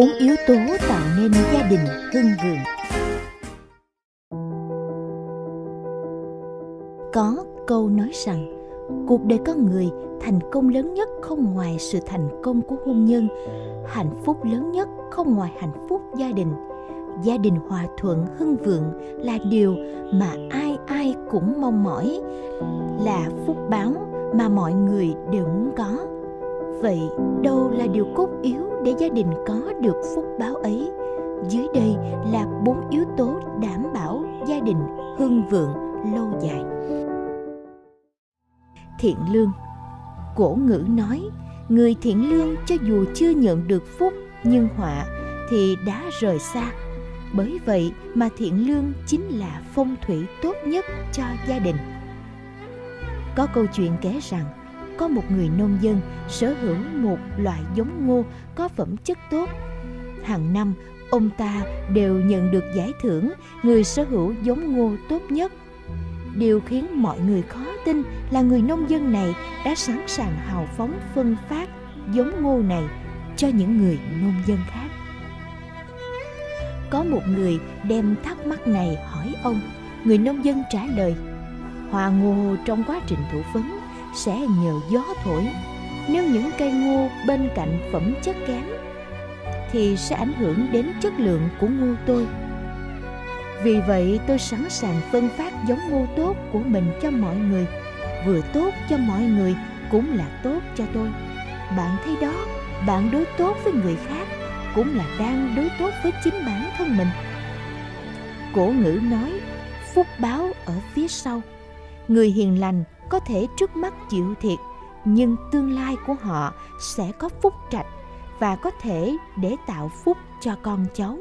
bốn yếu tố tạo nên gia đình hưng vượng có câu nói rằng, cuộc đời con người thành công lớn nhất không ngoài sự thành công của hôn nhân, hạnh phúc lớn nhất không ngoài hạnh phúc gia đình. Gia đình hòa thuận, hưng vượng là điều mà ai ai cũng mong mỏi, là phúc báo mà mọi người đều muốn có vậy, đâu là điều cốt yếu để gia đình có được phúc báo ấy? Dưới đây là bốn yếu tố đảm bảo gia đình hưng vượng lâu dài. Thiện lương. Cổ ngữ nói, người thiện lương cho dù chưa nhận được phúc nhưng họa thì đã rời xa. Bởi vậy mà thiện lương chính là phong thủy tốt nhất cho gia đình. Có câu chuyện kể rằng có một người nông dân sở hữu một loại giống ngô có phẩm chất tốt. Hàng năm, ông ta đều nhận được giải thưởng người sở hữu giống ngô tốt nhất. Điều khiến mọi người khó tin là người nông dân này đã sẵn sàng hào phóng phân phát giống ngô này cho những người nông dân khác. Có một người đem thắc mắc này hỏi ông, người nông dân trả lời, hoa ngô trong quá trình thụ phấn sẽ nhờ gió thổi. Nếu những cây ngô bên cạnh phẩm chất kém, thì sẽ ảnh hưởng đến chất lượng của ngô tôi. Vì vậy, tôi sẵn sàng phân phát giống ngô tốt của mình cho mọi người. Vừa tốt cho mọi người cũng là tốt cho tôi. Bạn thấy đó, bạn đối tốt với người khác cũng là đang đối tốt với chính bản thân mình. Cổ ngữ nói, phúc báo ở phía sau. Người hiền lành có thể trước mắt chịu thiệt, nhưng tương lai của họ sẽ có phúc trạch và có thể để tạo phúc cho con cháu.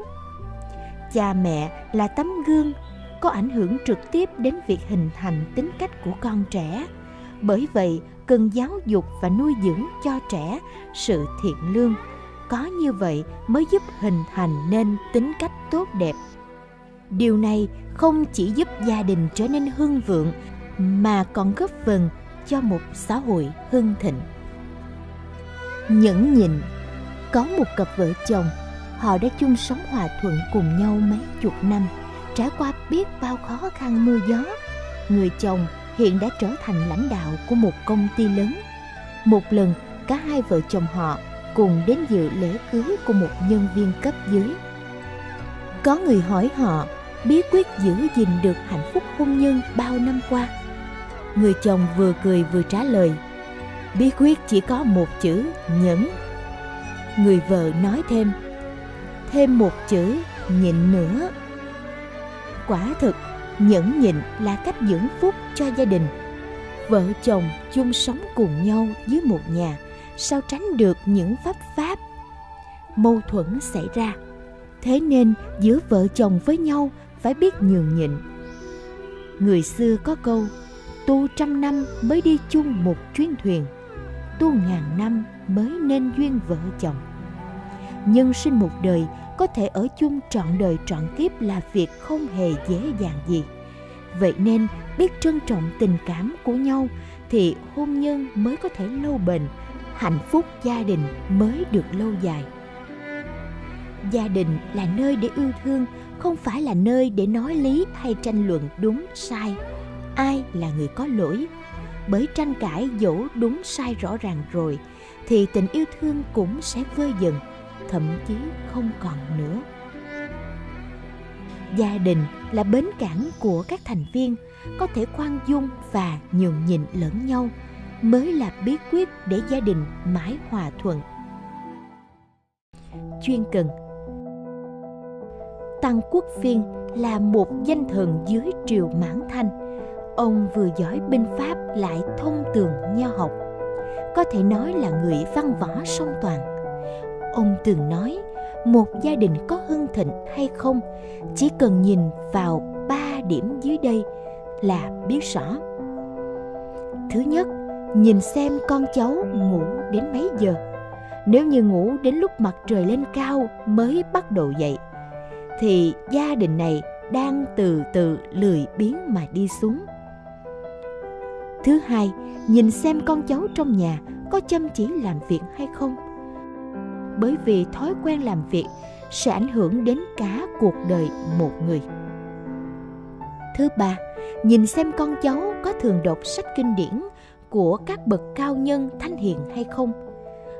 Cha mẹ là tấm gương, có ảnh hưởng trực tiếp đến việc hình thành tính cách của con trẻ. Bởi vậy, cần giáo dục và nuôi dưỡng cho trẻ sự thiện lương. Có như vậy mới giúp hình thành nên tính cách tốt đẹp. Điều này không chỉ giúp gia đình trở nên hưng vượng mà còn góp phần cho một xã hội hưng thịnh. Nhẫn nhịn, có một cặp vợ chồng, họ đã chung sống hòa thuận cùng nhau mấy chục năm, trải qua biết bao khó khăn mưa gió. Người chồng hiện đã trở thành lãnh đạo của một công ty lớn. Một lần, cả hai vợ chồng họ cùng đến dự lễ cưới của một nhân viên cấp dưới. Có người hỏi họ, bí quyết giữ gìn được hạnh phúc hôn nhân bao năm qua? Người chồng vừa cười vừa trả lời. Bí quyết chỉ có một chữ, nhẫn. Người vợ nói thêm. Thêm một chữ, nhịn nữa. Quả thực, nhẫn nhịn là cách dưỡng phúc cho gia đình. Vợ chồng chung sống cùng nhau dưới một nhà, sao tránh được những pháp pháp? Mâu thuẫn xảy ra. Thế nên giữa vợ chồng với nhau phải biết nhường nhịn. Người xưa có câu tu trăm năm mới đi chung một chuyến thuyền. Tu ngàn năm mới nên duyên vợ chồng. Nhân sinh một đời, có thể ở chung trọn đời trọn kiếp là việc không hề dễ dàng gì. Vậy nên, biết trân trọng tình cảm của nhau, thì hôn nhân mới có thể lâu bền, hạnh phúc gia đình mới được lâu dài. Gia đình là nơi để yêu thương, không phải là nơi để nói lý hay tranh luận đúng, sai ai là người có lỗi. Bởi tranh cãi dẫu đúng sai rõ ràng rồi, thì tình yêu thương cũng sẽ vơi dần, thậm chí không còn nữa. Gia đình là bến cảng của các thành viên, có thể khoan dung và nhường nhịn lẫn nhau, mới là bí quyết để gia đình mãi hòa thuận. Chuyên cần. Tăng quốc phiên là một danh thần dưới triều mãn thanh ông vừa giỏi binh pháp lại thông tường nho học. Có thể nói là người văn võ song toàn. Ông từng nói, một gia đình có hưng thịnh hay không, chỉ cần nhìn vào ba điểm dưới đây là biết rõ. Thứ nhất, nhìn xem con cháu ngủ đến mấy giờ. Nếu như ngủ đến lúc mặt trời lên cao mới bắt đầu dậy, thì gia đình này đang từ từ lười biếng mà đi xuống thứ hai, nhìn xem con cháu trong nhà có chăm chỉ làm việc hay không. Bởi vì thói quen làm việc sẽ ảnh hưởng đến cả cuộc đời một người. Thứ ba, nhìn xem con cháu có thường đọc sách kinh điển của các bậc cao nhân thanh hiền hay không.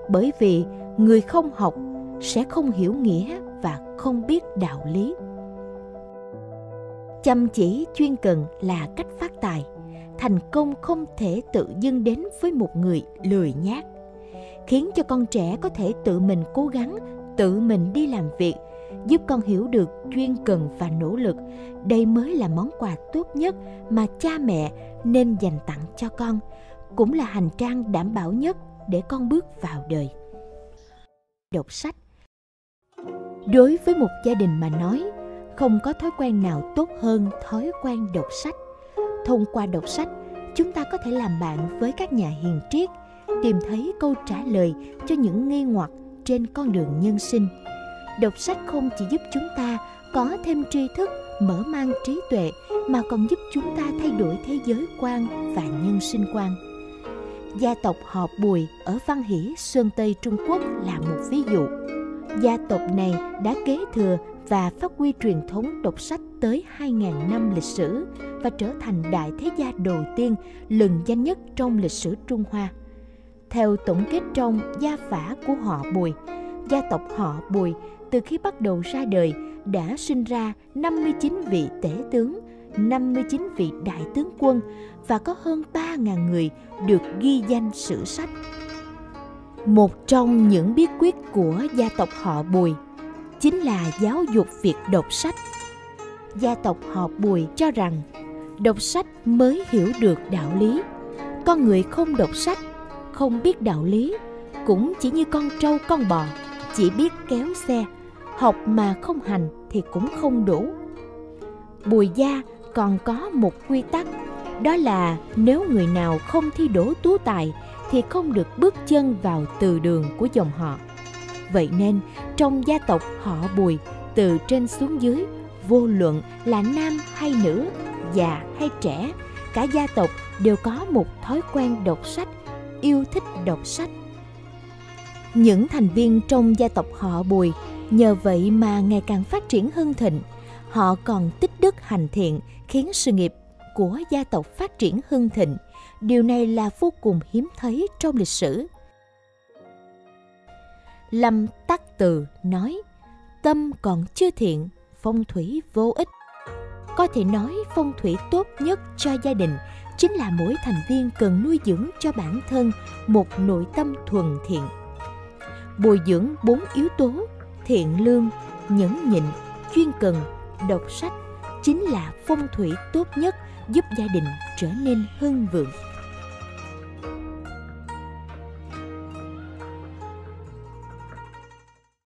Bởi vì người không học sẽ không hiểu nghĩa và không biết đạo lý. Chăm chỉ chuyên cần là cách phát tài thành công không thể tự dưng đến với một người lười nhác, khiến cho con trẻ có thể tự mình cố gắng, tự mình đi làm việc, giúp con hiểu được chuyên cần và nỗ lực. Đây mới là món quà tốt nhất mà cha mẹ nên dành tặng cho con, cũng là hành trang đảm bảo nhất để con bước vào đời. Đọc sách. Đối với một gia đình mà nói, không có thói quen nào tốt hơn thói quen đọc sách thông qua đọc sách, chúng ta có thể làm bạn với các nhà hiền triết, tìm thấy câu trả lời cho những nghi hoặc trên con đường nhân sinh. Đọc sách không chỉ giúp chúng ta có thêm tri thức, mở mang trí tuệ, mà còn giúp chúng ta thay đổi thế giới quan và nhân sinh quan. Gia tộc họ bùi ở văn hỷ, sơn tây, trung quốc là một ví dụ. Gia tộc này đã kế thừa và phát huy truyền thống đọc sách tới 2.000 năm lịch sử và trở thành đại thế gia đầu tiên lừng danh nhất trong lịch sử Trung Hoa. Theo tổng kết trong gia phả của họ Bùi, gia tộc họ Bùi từ khi bắt đầu ra đời đã sinh ra 59 vị tể tướng, 59 vị đại tướng quân và có hơn 3.000 người được ghi danh sử sách. Một trong những bí quyết của gia tộc họ Bùi chính là giáo dục việc đọc sách. Gia tộc họ Bùi cho rằng đọc sách mới hiểu được đạo lý. Con người không đọc sách, không biết đạo lý, cũng chỉ như con trâu con bò, chỉ biết kéo xe, học mà không hành thì cũng không đủ. Bùi gia còn có một quy tắc, đó là nếu người nào không thi đỗ tú tài thì không được bước chân vào từ đường của dòng họ. Vậy nên, trong gia tộc họ Bùi, từ trên xuống dưới, vô luận là nam hay nữ, già hay trẻ, cả gia tộc đều có một thói quen đọc sách, yêu thích đọc sách. Những thành viên trong gia tộc họ Bùi nhờ vậy mà ngày càng phát triển hưng thịnh. Họ còn tích đức hành thiện khiến sự nghiệp của gia tộc phát triển hưng thịnh. Điều này là vô cùng hiếm thấy trong lịch sử. Lâm Tắc Từ nói, tâm còn chưa thiện, phong thủy vô ích. Có thể nói phong thủy tốt nhất cho gia đình chính là mỗi thành viên cần nuôi dưỡng cho bản thân một nội tâm thuần thiện. Bồi dưỡng bốn yếu tố thiện lương, nhẫn nhịn, chuyên cần, đọc sách chính là phong thủy tốt nhất giúp gia đình trở nên hưng vượng.